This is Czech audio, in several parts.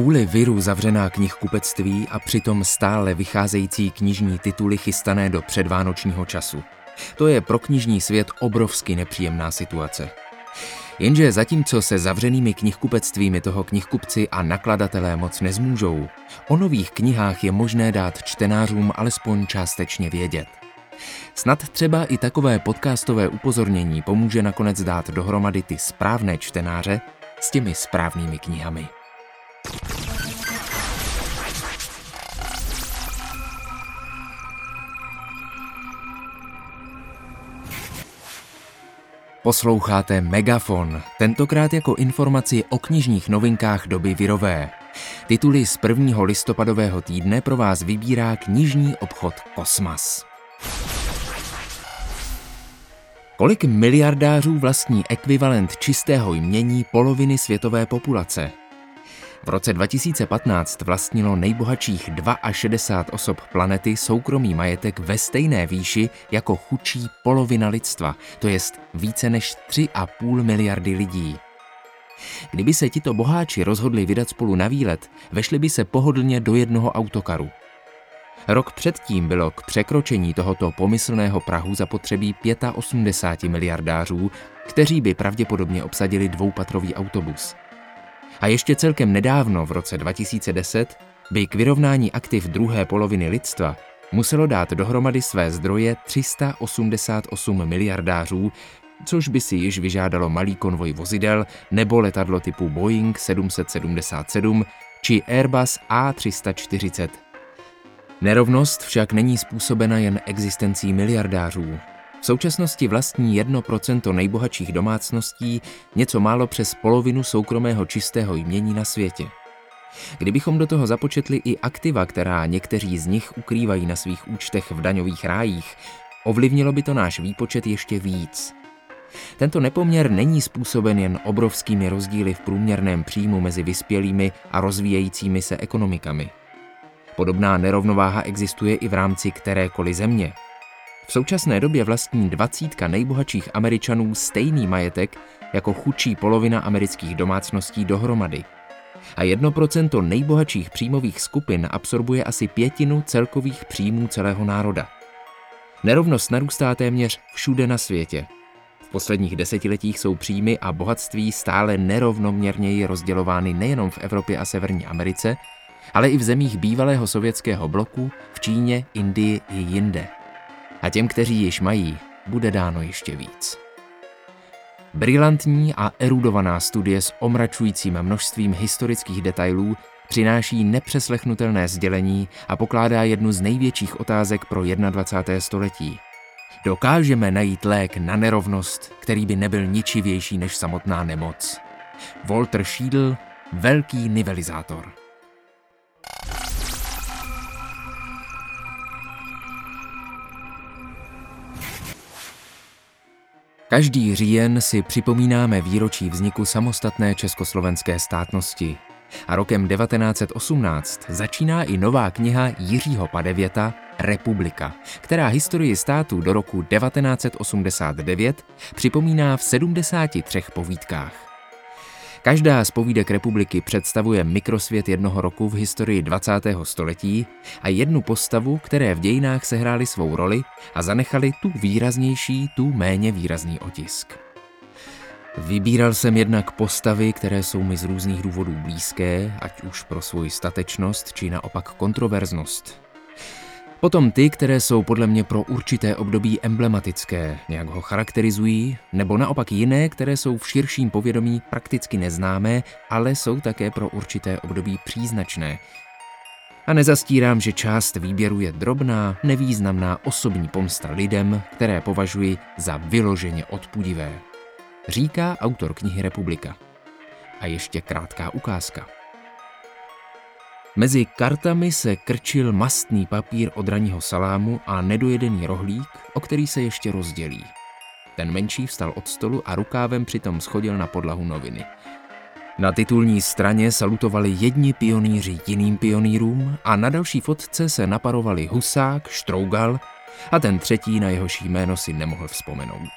Kvůli viru zavřená knihkupectví a přitom stále vycházející knižní tituly chystané do předvánočního času. To je pro knižní svět obrovsky nepříjemná situace. Jenže zatímco se zavřenými knihkupectvími toho knihkupci a nakladatelé moc nezmůžou, o nových knihách je možné dát čtenářům alespoň částečně vědět. Snad třeba i takové podcastové upozornění pomůže nakonec dát dohromady ty správné čtenáře s těmi správnými knihami. Posloucháte Megafon, tentokrát jako informaci o knižních novinkách doby virové. Tituly z prvního listopadového týdne pro vás vybírá knižní obchod Kosmas. Kolik miliardářů vlastní ekvivalent čistého jmění poloviny světové populace? V roce 2015 vlastnilo nejbohatších 62 osob planety soukromý majetek ve stejné výši jako chudší polovina lidstva, to jest více než 3,5 miliardy lidí. Kdyby se tito boháči rozhodli vydat spolu na výlet, vešli by se pohodlně do jednoho autokaru. Rok předtím bylo k překročení tohoto pomyslného Prahu zapotřebí 85 miliardářů, kteří by pravděpodobně obsadili dvoupatrový autobus. A ještě celkem nedávno, v roce 2010, by k vyrovnání aktiv druhé poloviny lidstva muselo dát dohromady své zdroje 388 miliardářů, což by si již vyžádalo malý konvoj vozidel nebo letadlo typu Boeing 777 či Airbus A340 Nerovnost však není způsobena jen existencí miliardářů. V současnosti vlastní 1% nejbohatších domácností něco málo přes polovinu soukromého čistého jmění na světě. Kdybychom do toho započetli i aktiva, která někteří z nich ukrývají na svých účtech v daňových rájích, ovlivnilo by to náš výpočet ještě víc. Tento nepoměr není způsoben jen obrovskými rozdíly v průměrném příjmu mezi vyspělými a rozvíjejícími se ekonomikami – Podobná nerovnováha existuje i v rámci kterékoliv země. V současné době vlastní dvacítka nejbohatších Američanů stejný majetek jako chudší polovina amerických domácností dohromady. A 1% nejbohatších příjmových skupin absorbuje asi pětinu celkových příjmů celého národa. Nerovnost narůstá téměř všude na světě. V posledních desetiletích jsou příjmy a bohatství stále nerovnoměrněji rozdělovány nejenom v Evropě a Severní Americe, ale i v zemích bývalého sovětského bloku, v Číně, Indii i jinde. A těm, kteří již mají, bude dáno ještě víc. Brilantní a erudovaná studie s omračujícím množstvím historických detailů přináší nepřeslechnutelné sdělení a pokládá jednu z největších otázek pro 21. století. Dokážeme najít lék na nerovnost, který by nebyl ničivější než samotná nemoc. Walter Schiedl, velký nivelizátor. Každý říjen si připomínáme výročí vzniku samostatné československé státnosti. A rokem 1918 začíná i nová kniha Jiřího Padevěta Republika, která historii státu do roku 1989 připomíná v 73 povídkách. Každá z povídek republiky představuje mikrosvět jednoho roku v historii 20. století a jednu postavu, které v dějinách sehrály svou roli a zanechali tu výraznější, tu méně výrazný otisk. Vybíral jsem jednak postavy, které jsou mi z různých důvodů blízké, ať už pro svoji statečnost, či naopak kontroverznost. Potom ty, které jsou podle mě pro určité období emblematické, nějak ho charakterizují, nebo naopak jiné, které jsou v širším povědomí prakticky neznámé, ale jsou také pro určité období příznačné. A nezastírám, že část výběru je drobná, nevýznamná osobní pomsta lidem, které považuji za vyloženě odpudivé. Říká autor knihy Republika. A ještě krátká ukázka. Mezi kartami se krčil mastný papír od raního salámu a nedojedený rohlík, o který se ještě rozdělí. Ten menší vstal od stolu a rukávem přitom schodil na podlahu noviny. Na titulní straně salutovali jedni pionýři jiným pionýrům a na další fotce se naparovali Husák, Štrougal a ten třetí, na jehož jméno si nemohl vzpomenout.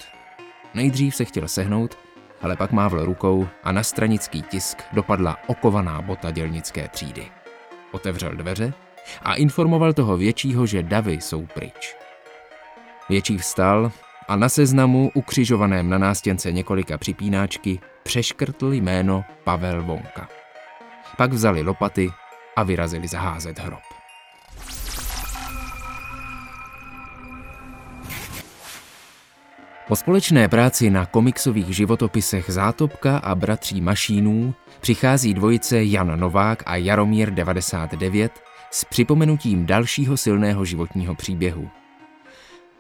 Nejdřív se chtěl sehnout, ale pak mávl rukou a na stranický tisk dopadla okovaná bota dělnické třídy. Otevřel dveře a informoval toho většího, že davy jsou pryč. Větší vstal a na seznamu, ukřižovaném na nástěnce několika připínáčky, přeškrtl jméno Pavel Vonka. Pak vzali lopaty a vyrazili zaházet hrob. Po společné práci na komiksových životopisech Zátopka a Bratří Mašínů přichází dvojice Jan Novák a Jaromír 99 s připomenutím dalšího silného životního příběhu.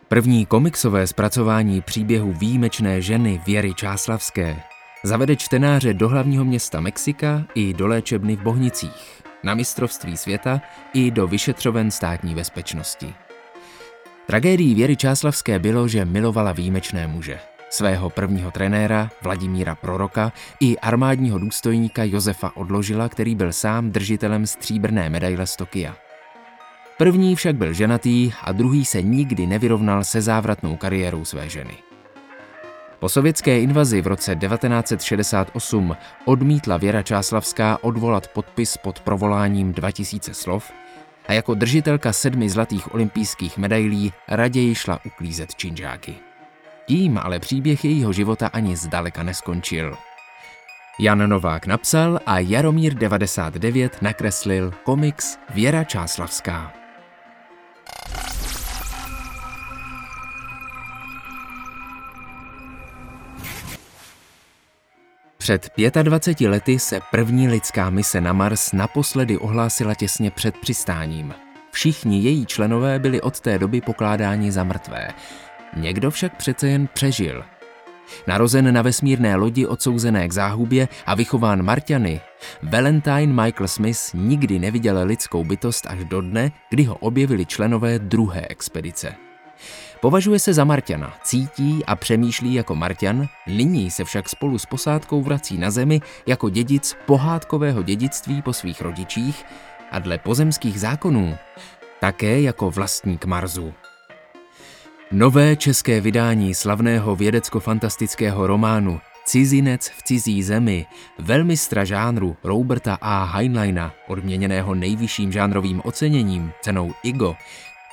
První komiksové zpracování příběhu výjimečné ženy Věry Čáslavské zavede čtenáře do hlavního města Mexika i do léčebny v Bohnicích, na mistrovství světa i do vyšetřoven státní bezpečnosti. Tragédií Věry Čáslavské bylo, že milovala výjimečné muže. Svého prvního trenéra Vladimíra Proroka i armádního důstojníka Josefa Odložila, který byl sám držitelem stříbrné medaile z Tokia. První však byl ženatý a druhý se nikdy nevyrovnal se závratnou kariérou své ženy. Po sovětské invazi v roce 1968 odmítla Věra Čáslavská odvolat podpis pod provoláním 2000 slov a jako držitelka sedmi zlatých olympijských medailí raději šla uklízet činžáky. Tím ale příběh jejího života ani zdaleka neskončil. Jan Novák napsal a Jaromír 99 nakreslil komiks Věra Čáslavská. Před 25 lety se první lidská mise na Mars naposledy ohlásila těsně před přistáním. Všichni její členové byli od té doby pokládáni za mrtvé. Někdo však přece jen přežil. Narozen na vesmírné lodi odsouzené k záhubě a vychován Marťany, Valentine Michael Smith nikdy neviděl lidskou bytost až do dne, kdy ho objevili členové druhé expedice. Považuje se za Marťana, cítí a přemýšlí jako Marťan, nyní se však spolu s posádkou vrací na zemi jako dědic pohádkového dědictví po svých rodičích a dle pozemských zákonů také jako vlastník Marzu. Nové české vydání slavného vědecko-fantastického románu Cizinec v cizí zemi, velmistra žánru Roberta A. Heinleina, odměněného nejvyšším žánrovým oceněním, cenou IGO,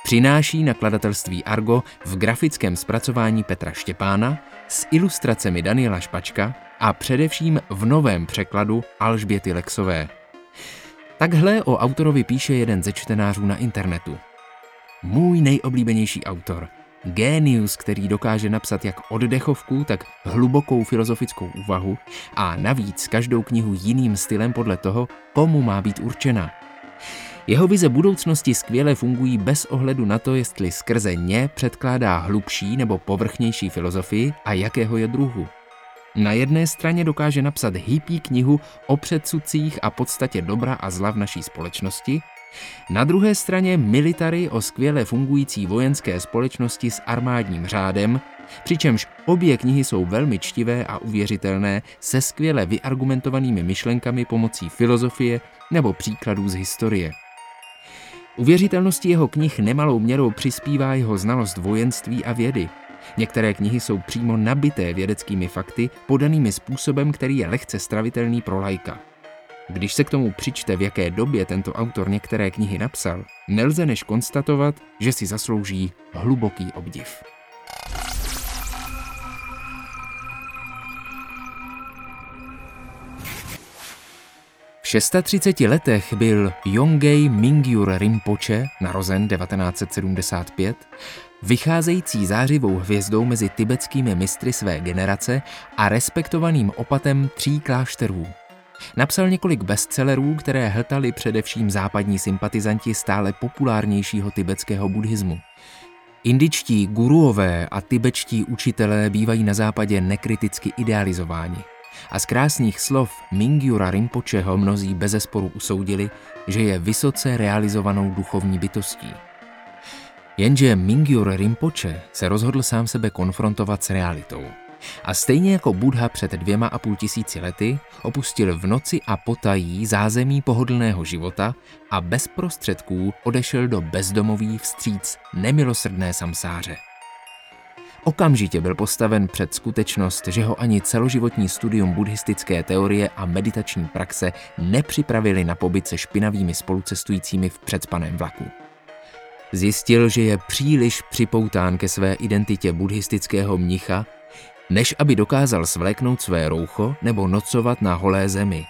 přináší nakladatelství Argo v grafickém zpracování Petra Štěpána s ilustracemi Daniela Špačka a především v novém překladu Alžběty Lexové. Takhle o autorovi píše jeden ze čtenářů na internetu. Můj nejoblíbenější autor. Génius, který dokáže napsat jak oddechovku, tak hlubokou filozofickou úvahu a navíc každou knihu jiným stylem podle toho, komu má být určena. Jeho vize budoucnosti skvěle fungují bez ohledu na to, jestli skrze ně předkládá hlubší nebo povrchnější filozofii a jakého je druhu. Na jedné straně dokáže napsat hippí knihu o předsudcích a podstatě dobra a zla v naší společnosti, na druhé straně military o skvěle fungující vojenské společnosti s armádním řádem, přičemž obě knihy jsou velmi čtivé a uvěřitelné se skvěle vyargumentovanými myšlenkami pomocí filozofie nebo příkladů z historie. Uvěřitelnosti jeho knih nemalou měrou přispívá jeho znalost vojenství a vědy. Některé knihy jsou přímo nabité vědeckými fakty, podanými způsobem, který je lehce stravitelný pro lajka. Když se k tomu přičte, v jaké době tento autor některé knihy napsal, nelze než konstatovat, že si zaslouží hluboký obdiv. 630 letech byl Yongei Mingyur Rinpoche, narozen 1975, vycházející zářivou hvězdou mezi tibetskými mistry své generace a respektovaným opatem tří klášterů – Napsal několik bestsellerů, které hltali především západní sympatizanti stále populárnějšího tibetského buddhismu. Indičtí guruové a tibetští učitelé bývají na západě nekriticky idealizováni. A z krásných slov Mingyura Rinpocheho mnozí bezesporu usoudili, že je vysoce realizovanou duchovní bytostí. Jenže Mingyur Rinpoche se rozhodl sám sebe konfrontovat s realitou. A stejně jako Buddha před dvěma a půl tisíci lety opustil v noci a potají zázemí pohodlného života a bez prostředků odešel do bezdomoví vstříc nemilosrdné samsáře. Okamžitě byl postaven před skutečnost, že ho ani celoživotní studium buddhistické teorie a meditační praxe nepřipravili na pobyt se špinavými spolucestujícími v předspaném vlaku. Zjistil, že je příliš připoután ke své identitě buddhistického mnicha, než aby dokázal svléknout své roucho nebo nocovat na holé zemi.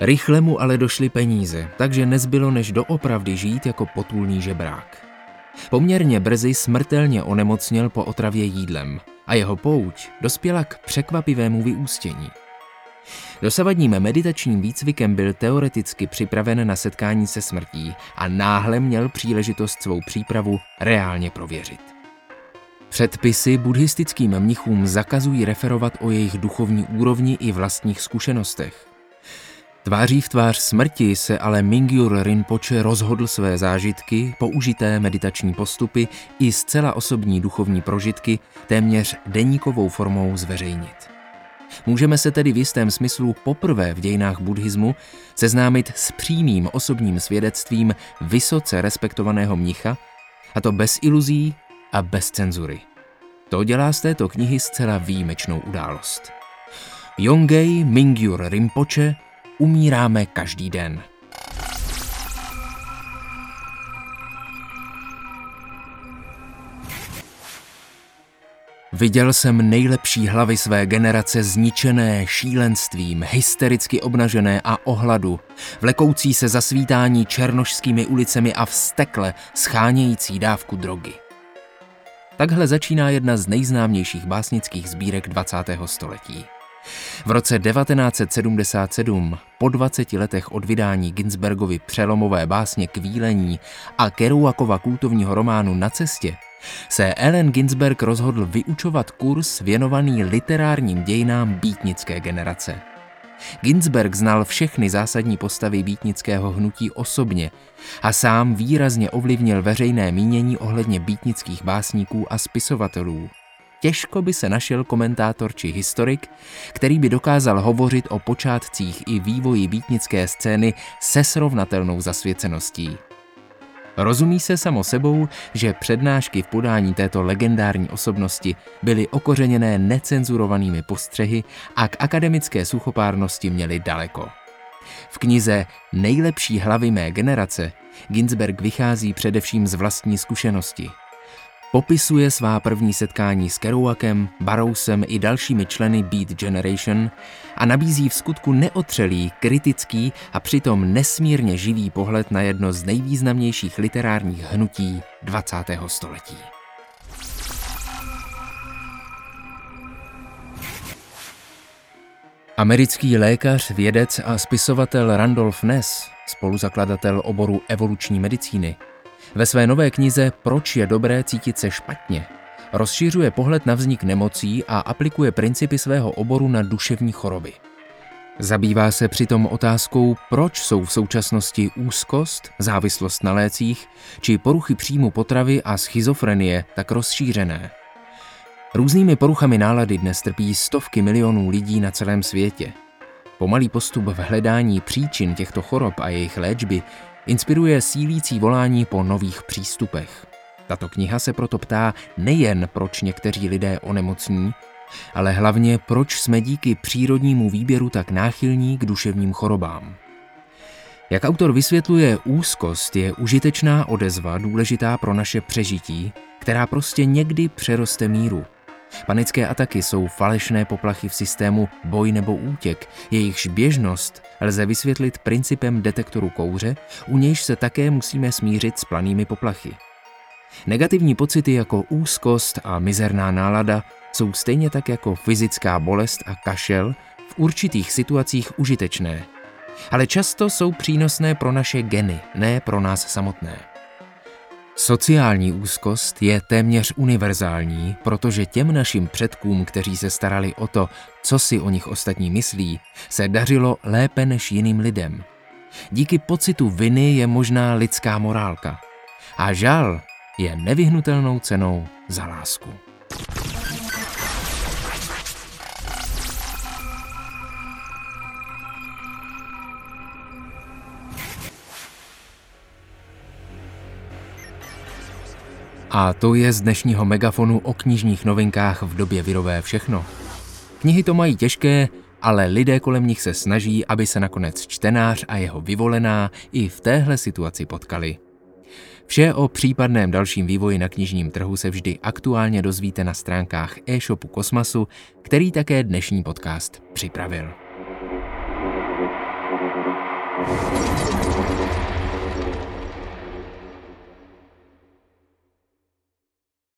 Rychle mu ale došly peníze, takže nezbylo než doopravdy žít jako potulný žebrák. Poměrně brzy smrtelně onemocněl po otravě jídlem a jeho pouť dospěla k překvapivému vyústění. Dosavadním meditačním výcvikem byl teoreticky připraven na setkání se smrtí a náhle měl příležitost svou přípravu reálně prověřit. Předpisy buddhistickým mnichům zakazují referovat o jejich duchovní úrovni i vlastních zkušenostech. Tváří v tvář smrti se ale Mingyur Rinpoche rozhodl své zážitky, použité meditační postupy i zcela osobní duchovní prožitky téměř deníkovou formou zveřejnit. Můžeme se tedy v jistém smyslu poprvé v dějinách buddhismu seznámit s přímým osobním svědectvím vysoce respektovaného mnicha, a to bez iluzí a bez cenzury. To dělá z této knihy zcela výjimečnou událost. Yongei Mingyur Rinpoche umíráme každý den. Viděl jsem nejlepší hlavy své generace zničené šílenstvím, hystericky obnažené a ohladu, vlekoucí se za svítání černošskými ulicemi a vstekle schánějící dávku drogy. Takhle začíná jedna z nejznámějších básnických sbírek 20. století. V roce 1977, po 20 letech od vydání Ginsbergovy přelomové básně Kvílení a Kerouakova kultovního románu Na cestě, se Ellen Ginsberg rozhodl vyučovat kurz věnovaný literárním dějinám býtnické generace. Ginsberg znal všechny zásadní postavy býtnického hnutí osobně a sám výrazně ovlivnil veřejné mínění ohledně býtnických básníků a spisovatelů. Těžko by se našel komentátor či historik, který by dokázal hovořit o počátcích i vývoji býtnické scény se srovnatelnou zasvěceností. Rozumí se samo sebou, že přednášky v podání této legendární osobnosti byly okořeněné necenzurovanými postřehy a k akademické suchopárnosti měly daleko. V knize Nejlepší hlavy mé generace Ginsberg vychází především z vlastní zkušenosti – Popisuje svá první setkání s Kerouakem, Barrousem i dalšími členy Beat Generation a nabízí v skutku neotřelý, kritický a přitom nesmírně živý pohled na jedno z nejvýznamnějších literárních hnutí 20. století. Americký lékař, vědec a spisovatel Randolph Ness, spoluzakladatel oboru evoluční medicíny, ve své nové knize Proč je dobré cítit se špatně rozšiřuje pohled na vznik nemocí a aplikuje principy svého oboru na duševní choroby. Zabývá se přitom otázkou, proč jsou v současnosti úzkost, závislost na lécích či poruchy příjmu potravy a schizofrenie tak rozšířené. Různými poruchami nálady dnes trpí stovky milionů lidí na celém světě. Pomalý postup v hledání příčin těchto chorob a jejich léčby inspiruje sílící volání po nových přístupech. Tato kniha se proto ptá nejen, proč někteří lidé onemocní, ale hlavně, proč jsme díky přírodnímu výběru tak náchylní k duševním chorobám. Jak autor vysvětluje, úzkost je užitečná odezva důležitá pro naše přežití, která prostě někdy přeroste míru – Panické ataky jsou falešné poplachy v systému boj nebo útěk, jejichž běžnost lze vysvětlit principem detektoru kouře, u nějž se také musíme smířit s planými poplachy. Negativní pocity jako úzkost a mizerná nálada jsou stejně tak jako fyzická bolest a kašel v určitých situacích užitečné, ale často jsou přínosné pro naše geny, ne pro nás samotné. Sociální úzkost je téměř univerzální, protože těm našim předkům, kteří se starali o to, co si o nich ostatní myslí, se dařilo lépe než jiným lidem. Díky pocitu viny je možná lidská morálka. A žal je nevyhnutelnou cenou za lásku. A to je z dnešního megafonu o knižních novinkách v době virové všechno. Knihy to mají těžké, ale lidé kolem nich se snaží, aby se nakonec čtenář a jeho vyvolená i v téhle situaci potkali. Vše o případném dalším vývoji na knižním trhu se vždy aktuálně dozvíte na stránkách e-shopu Kosmasu, který také dnešní podcast připravil.